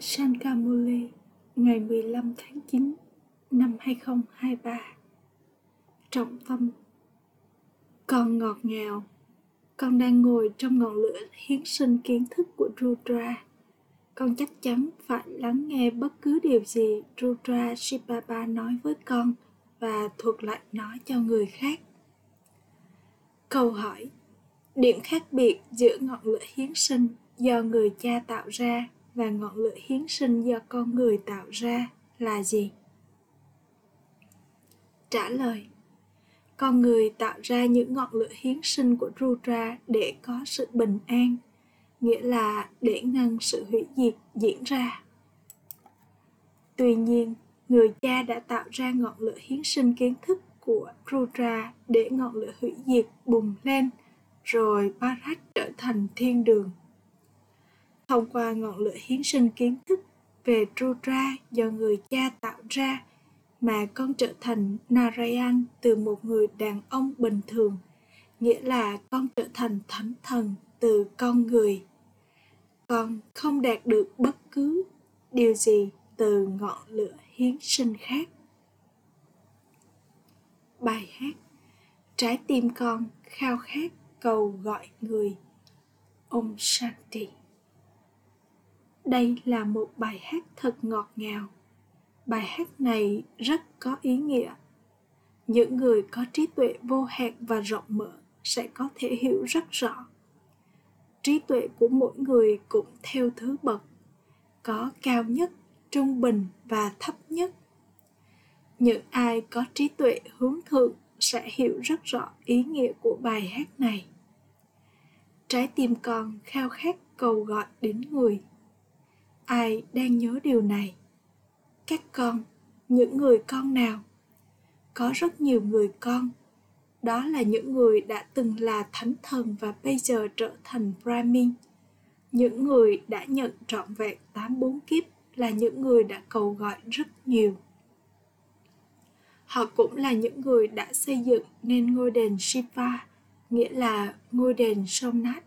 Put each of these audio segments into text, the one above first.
Sankamuli ngày 15 tháng 9 năm 2023 Trọng tâm. Con ngọt ngào. Con đang ngồi trong ngọn lửa hiến sinh kiến thức của Rudra. Con chắc chắn phải lắng nghe bất cứ điều gì Rudra Shibaba nói với con và thuật lại nó cho người khác. Câu hỏi, Điểm khác biệt giữa ngọn lửa hiến sinh do người cha tạo ra và ngọn lửa hiến sinh do con người tạo ra là gì trả lời con người tạo ra những ngọn lửa hiến sinh của Rudra để có sự bình an, nghĩa là để ngăn sự hủy diệt diễn ra. Tuy nhiên, người cha đã tạo ra ngọn lửa hiến sinh kiến thức của Rudra để ngọn lửa hủy diệt bùng lên, rồi Bharat trở thành thiên đường thông qua ngọn lửa hiến sinh kiến thức về Rudra do người cha tạo ra mà con trở thành Narayan từ một người đàn ông bình thường, nghĩa là con trở thành thánh thần từ con người. Con không đạt được bất cứ điều gì từ ngọn lửa hiến sinh khác. Bài hát Trái tim con khao khát cầu gọi người Om Shanti đây là một bài hát thật ngọt ngào. Bài hát này rất có ý nghĩa. Những người có trí tuệ vô hạn và rộng mở sẽ có thể hiểu rất rõ. Trí tuệ của mỗi người cũng theo thứ bậc, có cao nhất, trung bình và thấp nhất. Những ai có trí tuệ hướng thượng sẽ hiểu rất rõ ý nghĩa của bài hát này. Trái tim con khao khát cầu gọi đến người ai đang nhớ điều này? Các con, những người con nào? Có rất nhiều người con. Đó là những người đã từng là thánh thần và bây giờ trở thành brahmin. Những người đã nhận trọn vẹn tám bốn kiếp là những người đã cầu gọi rất nhiều. Họ cũng là những người đã xây dựng nên ngôi đền shiva, nghĩa là ngôi đền somnath.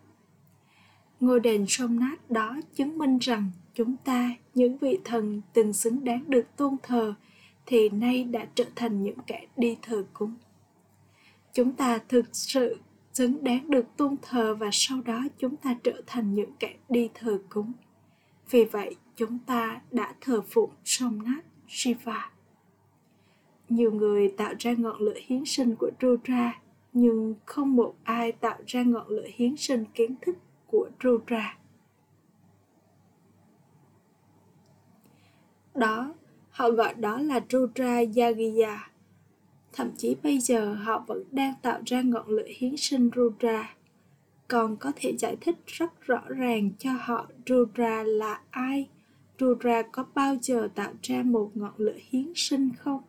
Ngôi đền somnath đó chứng minh rằng chúng ta những vị thần từng xứng đáng được tôn thờ thì nay đã trở thành những kẻ đi thờ cúng. Chúng ta thực sự xứng đáng được tôn thờ và sau đó chúng ta trở thành những kẻ đi thờ cúng. Vì vậy chúng ta đã thờ phụng somnath shiva. Nhiều người tạo ra ngọn lửa hiến sinh của Rudra, nhưng không một ai tạo ra ngọn lửa hiến sinh kiến thức của Rudra. Đó họ gọi đó là Rudra Yagiya. Thậm chí bây giờ họ vẫn đang tạo ra ngọn lửa hiến sinh Rudra. Còn có thể giải thích rất rõ ràng cho họ Rudra là ai, Rudra có bao giờ tạo ra một ngọn lửa hiến sinh không?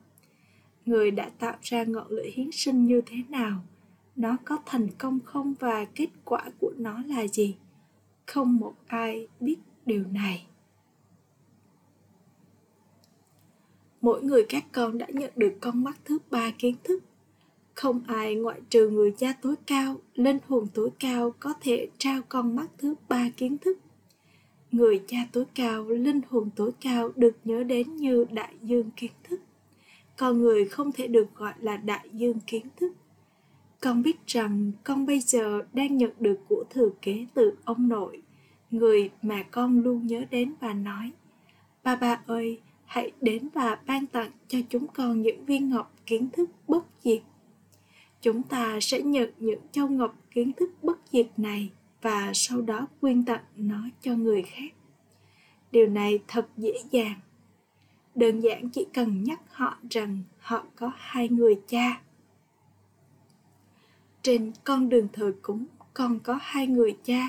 Người đã tạo ra ngọn lửa hiến sinh như thế nào? Nó có thành công không và kết quả của nó là gì? Không một ai biết điều này. Mỗi người các con đã nhận được con mắt thứ ba kiến thức. Không ai ngoại trừ người cha tối cao, linh hồn tối cao có thể trao con mắt thứ ba kiến thức. Người cha tối cao, linh hồn tối cao được nhớ đến như đại dương kiến thức. Con người không thể được gọi là đại dương kiến thức. Con biết rằng con bây giờ đang nhận được của thừa kế từ ông nội, người mà con luôn nhớ đến và nói, ba ba ơi hãy đến và ban tặng cho chúng con những viên ngọc kiến thức bất diệt. Chúng ta sẽ nhận những châu ngọc kiến thức bất diệt này và sau đó quyên tặng nó cho người khác. Điều này thật dễ dàng. Đơn giản chỉ cần nhắc họ rằng họ có hai người cha. Trên con đường thờ cúng, con có hai người cha.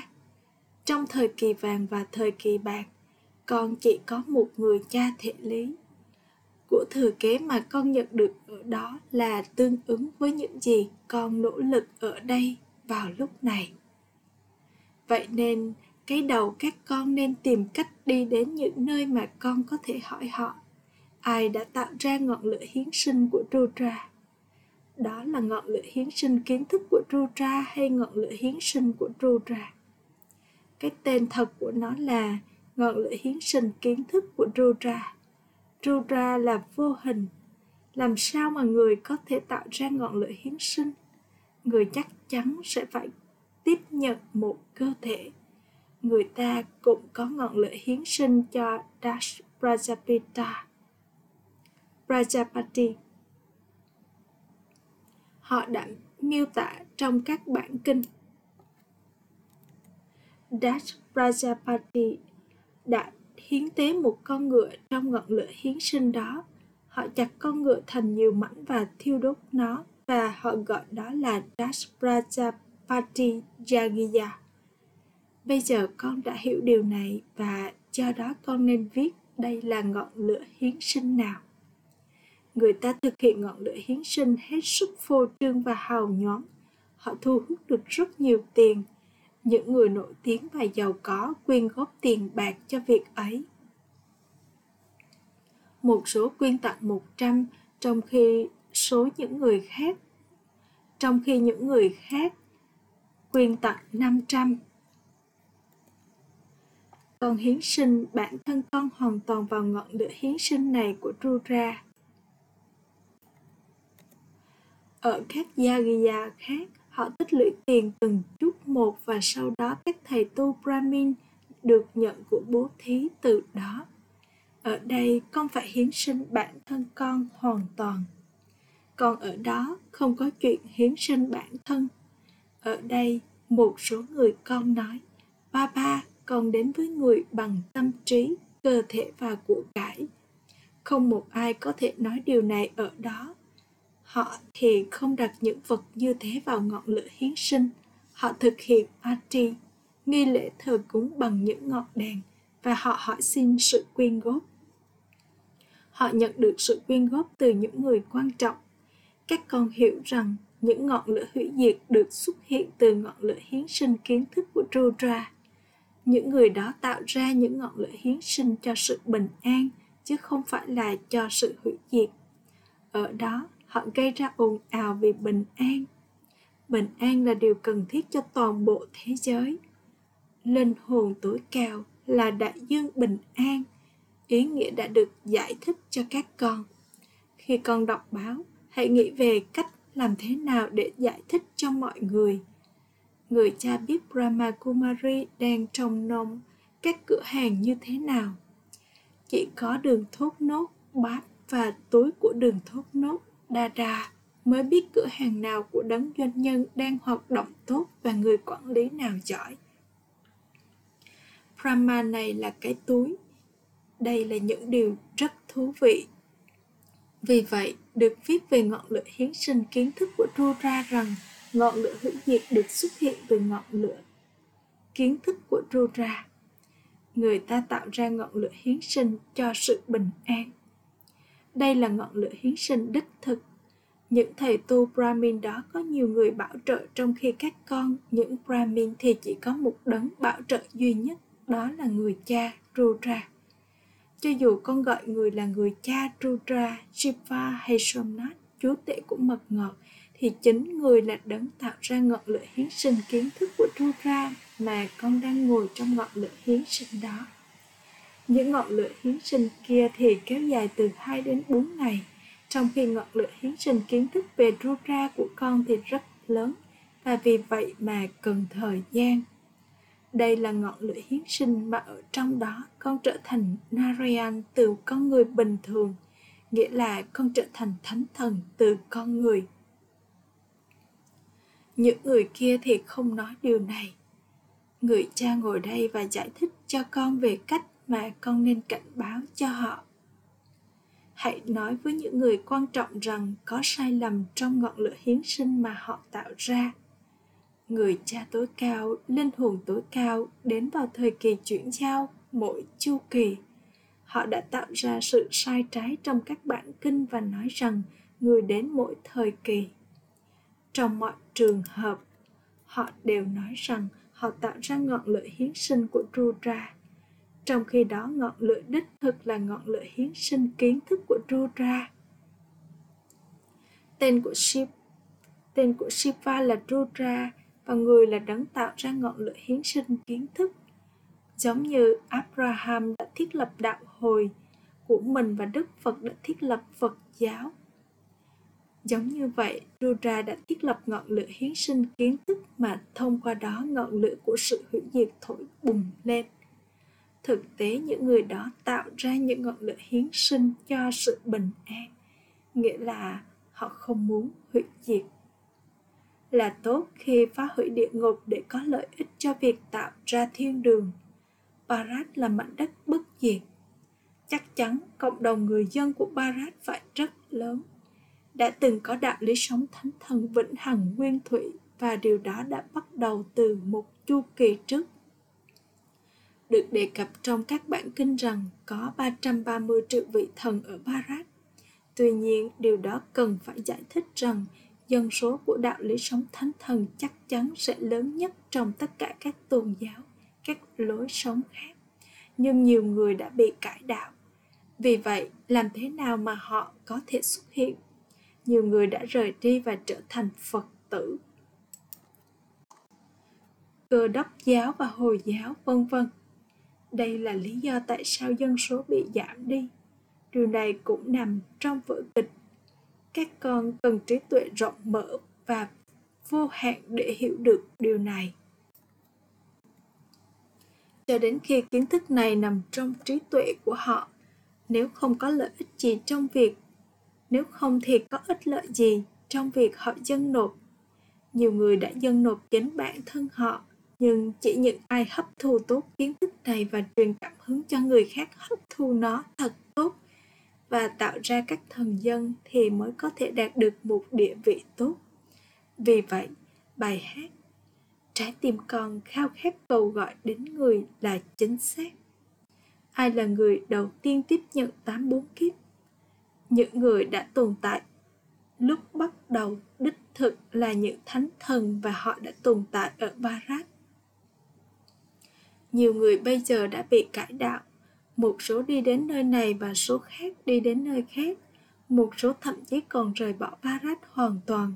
Trong thời kỳ vàng và thời kỳ bạc con chỉ có một người cha thể lý. Của thừa kế mà con nhận được ở đó là tương ứng với những gì con nỗ lực ở đây vào lúc này. Vậy nên, cái đầu các con nên tìm cách đi đến những nơi mà con có thể hỏi họ. Ai đã tạo ra ngọn lửa hiến sinh của Rudra đó là ngọn lửa hiến sinh kiến thức của Rudra hay ngọn lửa hiến sinh của Rudra cái tên thật của nó là ngọn lửa hiến sinh kiến thức của Rudra. Rudra là vô hình. Làm sao mà người có thể tạo ra ngọn lửa hiến sinh? Người chắc chắn sẽ phải tiếp nhận một cơ thể. Người ta cũng có ngọn lửa hiến sinh cho Dash Prajapita. Prajapati. Họ đã miêu tả trong các bản kinh. Dash Prajapati đã hiến tế một con ngựa trong ngọn lửa hiến sinh đó. Họ chặt con ngựa thành nhiều mảnh và thiêu đốt nó, và họ gọi đó là dasprajapati Prajapati Bây giờ con đã hiểu điều này và do đó con nên viết đây là ngọn lửa hiến sinh nào. Người ta thực hiện ngọn lửa hiến sinh hết sức phô trương và hào nhoáng. Họ thu hút được rất nhiều tiền những người nổi tiếng và giàu có quyên góp tiền bạc cho việc ấy. Một số quyên tặng 100 trong khi số những người khác trong khi những người khác quyên tặng 500. Con hiến sinh bản thân con hoàn toàn vào ngọn lửa hiến sinh này của Rudra. Ở các Yagya khác, Họ tích lũy tiền từng chút một và sau đó các thầy tu Brahmin được nhận của bố thí từ đó. Ở đây con phải hiến sinh bản thân con hoàn toàn. Còn ở đó không có chuyện hiến sinh bản thân. Ở đây một số người con nói, ba ba con đến với người bằng tâm trí, cơ thể và của cải. Không một ai có thể nói điều này ở đó Họ thì không đặt những vật như thế vào ngọn lửa hiến sinh. Họ thực hiện party, nghi lễ thờ cúng bằng những ngọn đèn và họ hỏi xin sự quyên góp. Họ nhận được sự quyên góp từ những người quan trọng. Các con hiểu rằng những ngọn lửa hủy diệt được xuất hiện từ ngọn lửa hiến sinh kiến thức của Rudra. Những người đó tạo ra những ngọn lửa hiến sinh cho sự bình an, chứ không phải là cho sự hủy diệt. Ở đó, họ gây ra ồn ào vì bình an. Bình an là điều cần thiết cho toàn bộ thế giới. Linh hồn tối cao là đại dương bình an, ý nghĩa đã được giải thích cho các con. Khi con đọc báo, hãy nghĩ về cách làm thế nào để giải thích cho mọi người. Người cha biết brahma kumari đang trông nom các cửa hàng như thế nào. Chỉ có đường thốt nốt, bát và túi của đường thốt nốt đà đà mới biết cửa hàng nào của đấng doanh nhân đang hoạt động tốt và người quản lý nào giỏi. Brahma này là cái túi. Đây là những điều rất thú vị. Vì vậy, được viết về ngọn lửa hiến sinh kiến thức của Rura rằng ngọn lửa hữu diệt được xuất hiện từ ngọn lửa kiến thức của Rura. Người ta tạo ra ngọn lửa hiến sinh cho sự bình an đây là ngọn lửa hiến sinh đích thực. Những thầy tu Brahmin đó có nhiều người bảo trợ trong khi các con, những Brahmin thì chỉ có một đấng bảo trợ duy nhất, đó là người cha Rudra. Cho dù con gọi người là người cha Rudra, Shiva hay Somnath, chúa tể của mật ngọt, thì chính người là đấng tạo ra ngọn lửa hiến sinh kiến thức của Rudra mà con đang ngồi trong ngọn lửa hiến sinh đó. Những ngọn lửa hiến sinh kia thì kéo dài từ 2 đến 4 ngày, trong khi ngọn lửa hiến sinh kiến thức về Rudra của con thì rất lớn, và vì vậy mà cần thời gian. Đây là ngọn lửa hiến sinh mà ở trong đó con trở thành Narayan từ con người bình thường, nghĩa là con trở thành thánh thần từ con người. Những người kia thì không nói điều này. Người cha ngồi đây và giải thích cho con về cách mà con nên cảnh báo cho họ. Hãy nói với những người quan trọng rằng có sai lầm trong ngọn lửa hiến sinh mà họ tạo ra. Người cha tối cao, linh hồn tối cao đến vào thời kỳ chuyển giao, mỗi chu kỳ. Họ đã tạo ra sự sai trái trong các bản kinh và nói rằng người đến mỗi thời kỳ. Trong mọi trường hợp, họ đều nói rằng họ tạo ra ngọn lửa hiến sinh của Rudra trong khi đó ngọn lửa đích thực là ngọn lửa hiến sinh kiến thức của Rudra. Tên của Shiv Tên của Shiva là Rudra và người là đấng tạo ra ngọn lửa hiến sinh kiến thức. giống như Abraham đã thiết lập đạo hồi của mình và Đức Phật đã thiết lập Phật giáo. Giống như vậy, Rudra đã thiết lập ngọn lửa hiến sinh kiến thức mà thông qua đó ngọn lửa của sự hủy diệt thổi bùng lên. Thực tế những người đó tạo ra những ngọn lửa hiến sinh cho sự bình an, nghĩa là họ không muốn hủy diệt. Là tốt khi phá hủy địa ngục để có lợi ích cho việc tạo ra thiên đường. Barat là mảnh đất bất diệt. Chắc chắn cộng đồng người dân của Barat phải rất lớn đã từng có đạo lý sống thánh thần vĩnh hằng nguyên thủy và điều đó đã bắt đầu từ một chu kỳ trước. Được đề cập trong các bản kinh rằng có 330 triệu vị thần ở Bharat. Tuy nhiên, điều đó cần phải giải thích rằng dân số của đạo lý sống thánh thần chắc chắn sẽ lớn nhất trong tất cả các tôn giáo, các lối sống khác. Nhưng nhiều người đã bị cải đạo. Vì vậy, làm thế nào mà họ có thể xuất hiện nhiều người đã rời đi và trở thành phật tử cơ đốc giáo và hồi giáo vân vân đây là lý do tại sao dân số bị giảm đi. Điều này cũng nằm trong vở kịch. Các con cần trí tuệ rộng mở và vô hạn để hiểu được điều này. Cho đến khi kiến thức này nằm trong trí tuệ của họ nếu không có lợi ích gì trong việc nếu không thì có ích lợi gì trong việc họ dâng nộp. Nhiều người đã dâng nộp chính bản thân họ, nhưng chỉ những ai hấp thu tốt kiến thức này và truyền cảm hứng cho người khác hấp thu nó thật tốt và tạo ra các thần dân thì mới có thể đạt được một địa vị tốt. Vì vậy, bài hát Trái tim con khao khát cầu gọi đến người là chính xác. Ai là người đầu tiên tiếp nhận tám bốn kiếp? những người đã tồn tại lúc bắt đầu đích thực là những thánh thần và họ đã tồn tại ở Barat. Nhiều người bây giờ đã bị cải đạo, một số đi đến nơi này và số khác đi đến nơi khác, một số thậm chí còn rời bỏ Barat hoàn toàn.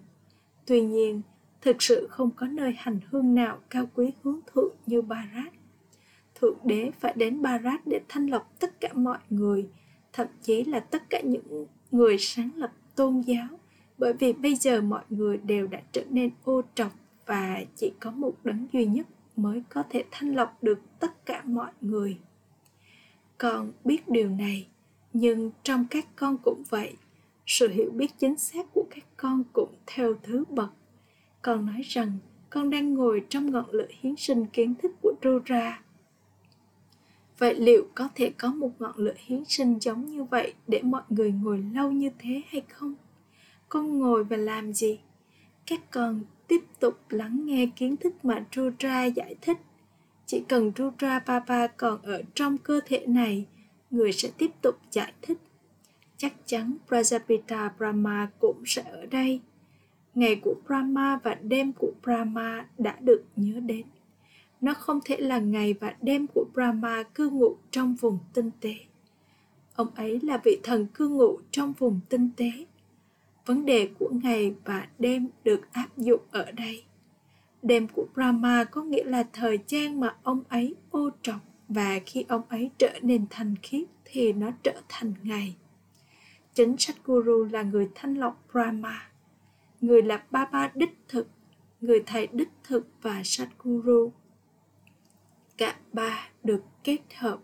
Tuy nhiên, thực sự không có nơi hành hương nào cao quý hướng thượng như Barat. Thượng đế phải đến Barat để thanh lọc tất cả mọi người, thậm chí là tất cả những người sáng lập tôn giáo bởi vì bây giờ mọi người đều đã trở nên ô trọc và chỉ có một đấng duy nhất mới có thể thanh lọc được tất cả mọi người con biết điều này, nhưng trong các con cũng vậy sự hiểu biết chính xác của các con cũng theo thứ bậc con nói rằng con đang ngồi trong ngọn lửa hiến sinh kiến thức của Rura Vậy liệu có thể có một ngọn lửa hiến sinh giống như vậy để mọi người ngồi lâu như thế hay không? Con ngồi và làm gì? Các con tiếp tục lắng nghe kiến thức mà Rudra giải thích. Chỉ cần Rudra Papa còn ở trong cơ thể này, người sẽ tiếp tục giải thích. Chắc chắn Prajapita Brahma cũng sẽ ở đây. Ngày của Brahma và đêm của Brahma đã được nhớ đến nó không thể là ngày và đêm của Brahma cư ngụ trong vùng tinh tế. Ông ấy là vị thần cư ngụ trong vùng tinh tế. Vấn đề của ngày và đêm được áp dụng ở đây. Đêm của Brahma có nghĩa là thời gian mà ông ấy ô trọc và khi ông ấy trở nên thành khiết thì nó trở thành ngày. Chính Guru là người thanh lọc Brahma. Người là Baba đích thực, người thầy đích thực và Sadhguru cả ba được kết hợp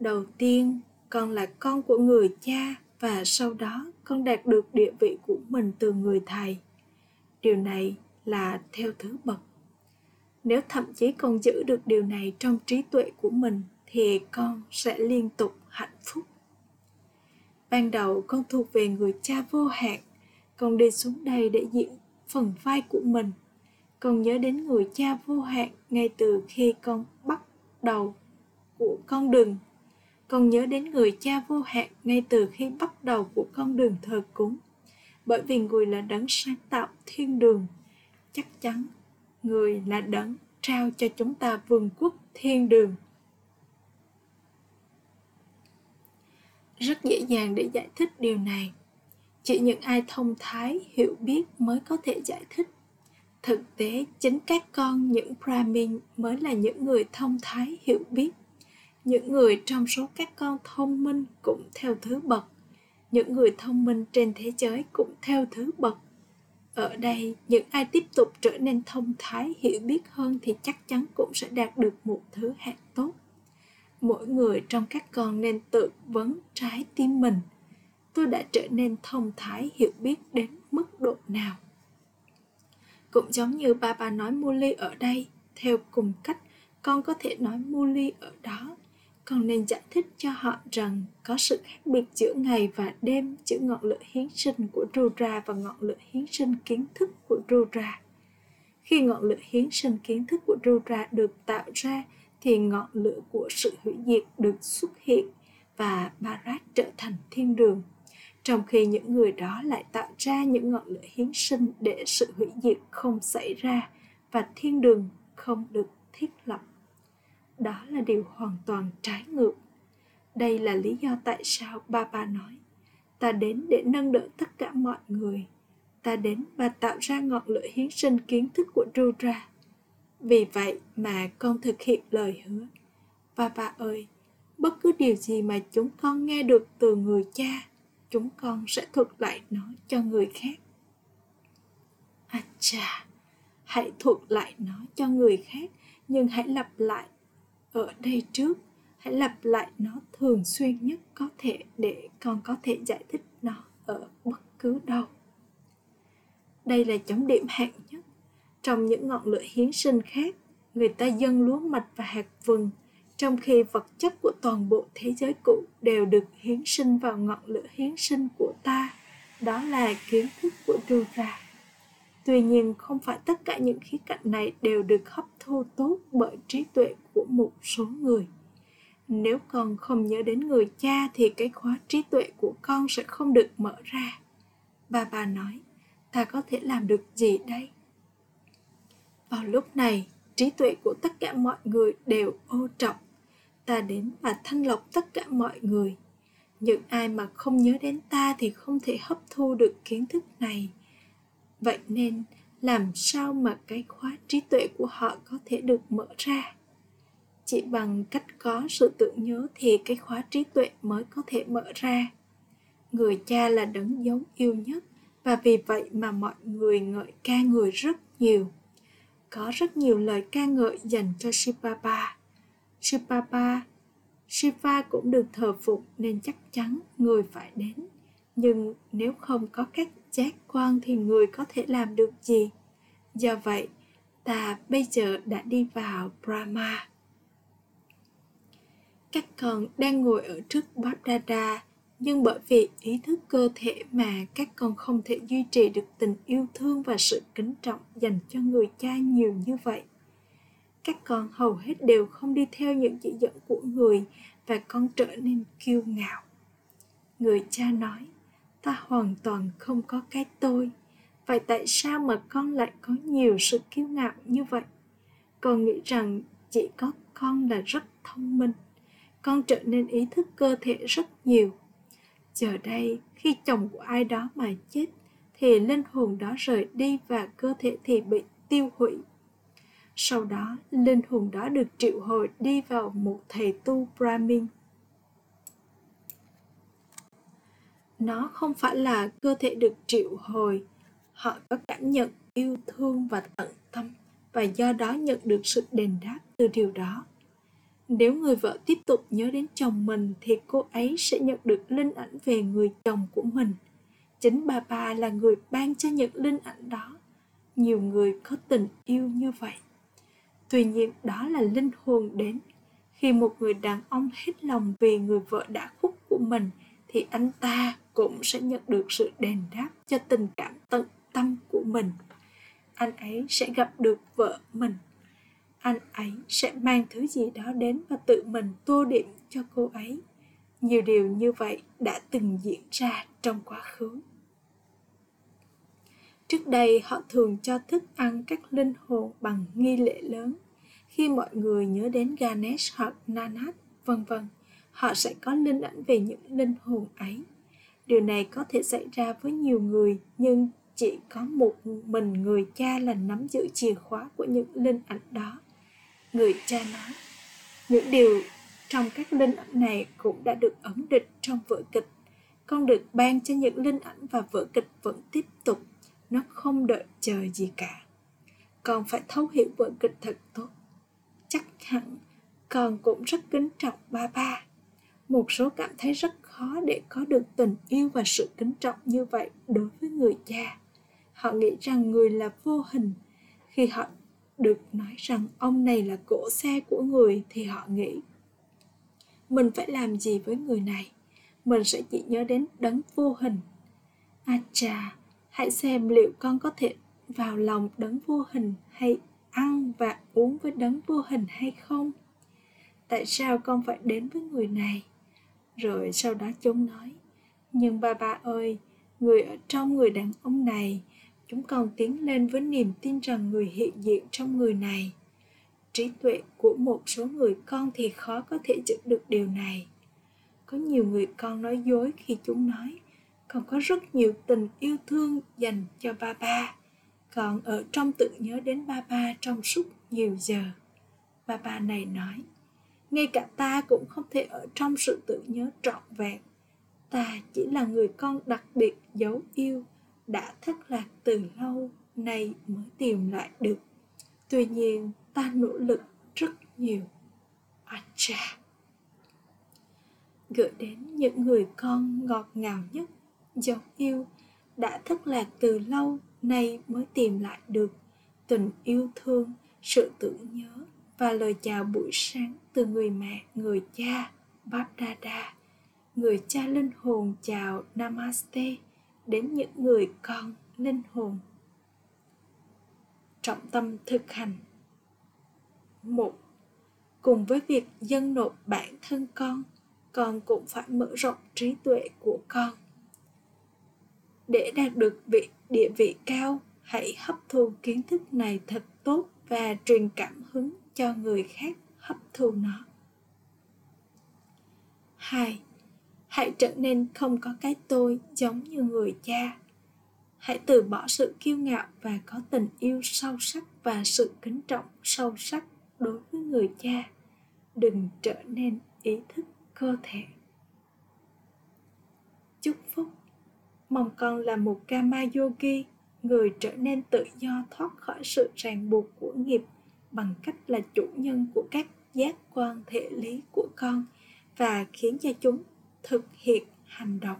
đầu tiên con là con của người cha và sau đó con đạt được địa vị của mình từ người thầy. Điều này là theo thứ bậc. Nếu thậm chí con giữ được điều này trong trí tuệ của mình, thì con sẽ liên tục hạnh phúc. Ban đầu con thuộc về người cha vô hạn, con đi xuống đây để diễn phần vai của mình. Con nhớ đến người cha vô hạn ngay từ khi con bắt đầu của con đường con nhớ đến người cha vô hạn ngay từ khi bắt đầu của con đường thờ cúng. Bởi vì người là đấng sáng tạo thiên đường, chắc chắn người là đấng trao cho chúng ta vương quốc thiên đường. Rất dễ dàng để giải thích điều này. Chỉ những ai thông thái, hiểu biết mới có thể giải thích. Thực tế, chính các con, những brahmin mới là những người thông thái, hiểu biết những người trong số các con thông minh cũng theo thứ bậc. Những người thông minh trên thế giới cũng theo thứ bậc. Ở đây, những ai tiếp tục trở nên thông thái, hiểu biết hơn thì chắc chắn cũng sẽ đạt được một thứ hạng tốt. Mỗi người trong các con nên tự vấn trái tim mình. Tôi đã trở nên thông thái, hiểu biết đến mức độ nào? Cũng giống như ba bà nói Muli ở đây, theo cùng cách, con có thể nói Muli ở đó con nên giải thích cho họ rằng có sự khác biệt giữa ngày và đêm giữa ngọn lửa hiến sinh của Rudra và ngọn lửa hiến sinh kiến thức của Rudra. Khi ngọn lửa hiến sinh kiến thức của Rudra được tạo ra, thì ngọn lửa của sự hủy diệt được xuất hiện và Bharat trở thành thiên đường. Trong khi những người đó lại tạo ra những ngọn lửa hiến sinh để sự hủy diệt không xảy ra và thiên đường không được thiết lập đó là điều hoàn toàn trái ngược đây là lý do tại sao ba ba nói ta đến để nâng đỡ tất cả mọi người ta đến và tạo ra ngọn lửa hiến sinh kiến thức của Rudra. Vì vậy mà con thực hiện lời hứa. Ba ba ơi, bất cứ điều gì mà chúng con nghe được từ người cha, chúng con sẽ thuật lại nó cho người khác. À chà, hãy thuật lại nó cho người khác, nhưng hãy lặp lại ở đây trước. Hãy lặp lại nó thường xuyên nhất có thể để con có thể giải thích nó ở bất cứ đâu. Đây là chấm điểm hạng nhất. Trong những ngọn lửa hiến sinh khác, người ta dâng lúa mạch và hạt vừng, trong khi vật chất của toàn bộ thế giới cũ đều được hiến sinh vào ngọn lửa hiến sinh của ta. Đó là kiến thức của Rura. Tuy nhiên, không phải tất cả những khía cạnh này đều được hấp thu tốt bởi trí tuệ của một số người. Nếu con không nhớ đến người cha thì cái khóa trí tuệ của con sẽ không được mở ra. và bà nói, ta có thể làm được gì đây? Vào lúc này, trí tuệ của tất cả mọi người đều ô trọng. Ta đến và thanh lọc tất cả mọi người. Những ai mà không nhớ đến ta thì không thể hấp thu được kiến thức này vậy nên làm sao mà cái khóa trí tuệ của họ có thể được mở ra chỉ bằng cách có sự tưởng nhớ thì cái khóa trí tuệ mới có thể mở ra người cha là đấng giống yêu nhất và vì vậy mà mọi người ngợi ca người rất nhiều có rất nhiều lời ca ngợi dành cho Shibaba. Shibaba, Shiva cũng được thờ phụng nên chắc chắn người phải đến. Nhưng nếu không có các giác quan thì người có thể làm được gì? Do vậy ta bây giờ đã đi vào brahma. Các con đang ngồi ở trước Bhadrada, nhưng bởi vì ý thức cơ thể mà các con không thể duy trì được tình yêu thương và sự kính trọng dành cho người cha nhiều như vậy. Các con hầu hết đều không đi theo những chỉ dẫn của người và con trở nên kiêu ngạo. Người cha nói ta hoàn toàn không có cái tôi. Vậy tại sao mà con lại có nhiều sự kiêu ngạo như vậy? Con nghĩ rằng chỉ có con là rất thông minh. Con trở nên ý thức cơ thể rất nhiều. Giờ đây, khi chồng của ai đó mà chết, thì linh hồn đó rời đi và cơ thể thì bị tiêu hủy. Sau đó, linh hồn đó được triệu hồi đi vào một thầy tu brahmin. Nó không phải là cơ thể được triệu hồi. Họ có cảm nhận yêu thương và tận tâm, và do đó nhận được sự đền đáp từ điều đó. Nếu người vợ tiếp tục nhớ đến chồng mình, thì cô ấy sẽ nhận được linh ảnh về người chồng của mình. Chính bà bà là người ban cho những linh ảnh đó. Nhiều người có tình yêu như vậy. Tuy nhiên, đó là linh hồn đến. Khi một người đàn ông hết lòng vì người vợ đã khuất của mình thì anh ta cũng sẽ nhận được sự đền đáp cho tình cảm tận tâm của mình. Anh ấy sẽ gặp được vợ mình. Anh ấy sẽ mang thứ gì đó đến và tự mình tô điểm cho cô ấy. Nhiều điều như vậy đã từng diễn ra trong quá khứ. Trước đây, họ thường cho thức ăn các linh hồn bằng nghi lễ lớn. Khi mọi người nhớ đến ganesh hoặc nanak vân vân họ sẽ có linh ảnh về những linh hồn ấy. Điều này có thể xảy ra với nhiều người, nhưng chỉ có một mình người cha là nắm giữ chìa khóa của những linh ảnh đó. Người cha nói, những điều trong các linh ảnh này cũng đã được ấn định trong vở kịch. Con được ban cho những linh ảnh và vở kịch vẫn tiếp tục. Nó không đợi chờ gì cả. Con phải thấu hiểu vở kịch thật tốt. Chắc hẳn con cũng rất kính trọng ba ba một số cảm thấy rất khó để có được tình yêu và sự kính trọng như vậy đối với người cha. Họ nghĩ rằng người là vô hình. Khi họ được nói rằng ông này là cỗ xe của người thì họ nghĩ, mình phải làm gì với người này? Mình sẽ chỉ nhớ đến đấng vô hình. À chà, hãy xem liệu con có thể vào lòng đấng vô hình hay ăn và uống với đấng vô hình hay không? Tại sao con phải đến với người này? Rồi sau đó chúng nói, nhưng ba ba ơi, người ở trong người đàn ông này, chúng con tiến lên với niềm tin rằng người hiện diện trong người này. Trí tuệ của một số người con thì khó có thể giữ được điều này. Có nhiều người con nói dối khi chúng nói, con có rất nhiều tình yêu thương dành cho ba ba, còn ở trong tự nhớ đến ba ba trong suốt nhiều giờ. Ba ba này nói ngay cả ta cũng không thể ở trong sự tự nhớ trọn vẹn. Ta chỉ là người con đặc biệt dấu yêu, đã thất lạc từ lâu, nay mới tìm lại được. Tuy nhiên, ta nỗ lực rất nhiều. Acha. Gửi đến những người con ngọt ngào nhất, dấu yêu, đã thất lạc từ lâu, nay mới tìm lại được. Tình yêu thương, sự tưởng nhớ và lời chào buổi sáng từ người mẹ, người cha Bapdada người cha linh hồn chào Namaste đến những người con linh hồn. Trọng tâm thực hành. Một, cùng với việc dâng nộp bản thân con con cũng phải mở rộng trí tuệ của con. Để đạt được vị, địa vị cao, hãy hấp thu kiến thức này thật tốt và truyền cảm hứng cho người khác hấp thu nó 2. Hãy trở nên không có cái tôi giống như người cha. Hãy từ bỏ sự kiêu ngạo và có tình yêu sâu sắc và sự kính trọng sâu sắc đối với người cha. Đừng trở nên ý thức cơ thể. Chúc phúc Mong con là một Kama Yogi, người trở nên tự do thoát khỏi sự ràng buộc của nghiệp bằng cách là chủ nhân của các giác quan thể lý của con và khiến cho chúng thực hiện hành động.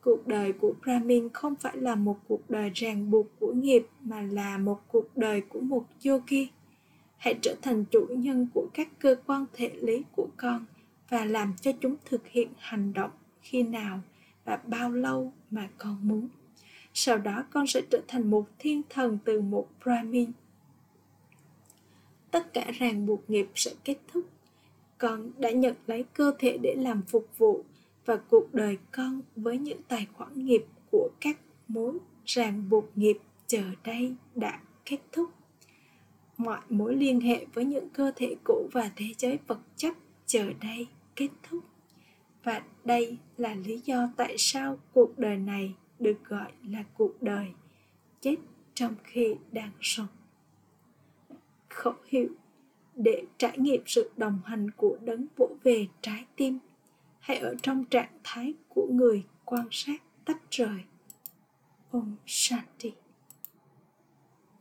Cuộc đời của brahmin không phải là một cuộc đời ràng buộc của nghiệp, mà là một cuộc đời của một yogi. Hãy trở thành chủ nhân của các cơ quan thể lý của con và làm cho chúng thực hiện hành động khi nào và bao lâu mà con muốn. Sau đó, con sẽ trở thành một thiên thần từ một brahmin tất cả ràng buộc nghiệp sẽ kết thúc. Con đã nhận lấy cơ thể để làm phục vụ và cuộc đời con với những tài khoản nghiệp của các mối ràng buộc nghiệp chờ đây đã kết thúc. Mọi mối liên hệ với những cơ thể cũ và thế giới vật chất chờ đây kết thúc. Và đây là lý do tại sao cuộc đời này được gọi là cuộc đời chết trong khi đang sống khẩu hiệu để trải nghiệm sự đồng hành của đấng vỗ về trái tim hãy ở trong trạng thái của người quan sát tách rời. Om Shanti.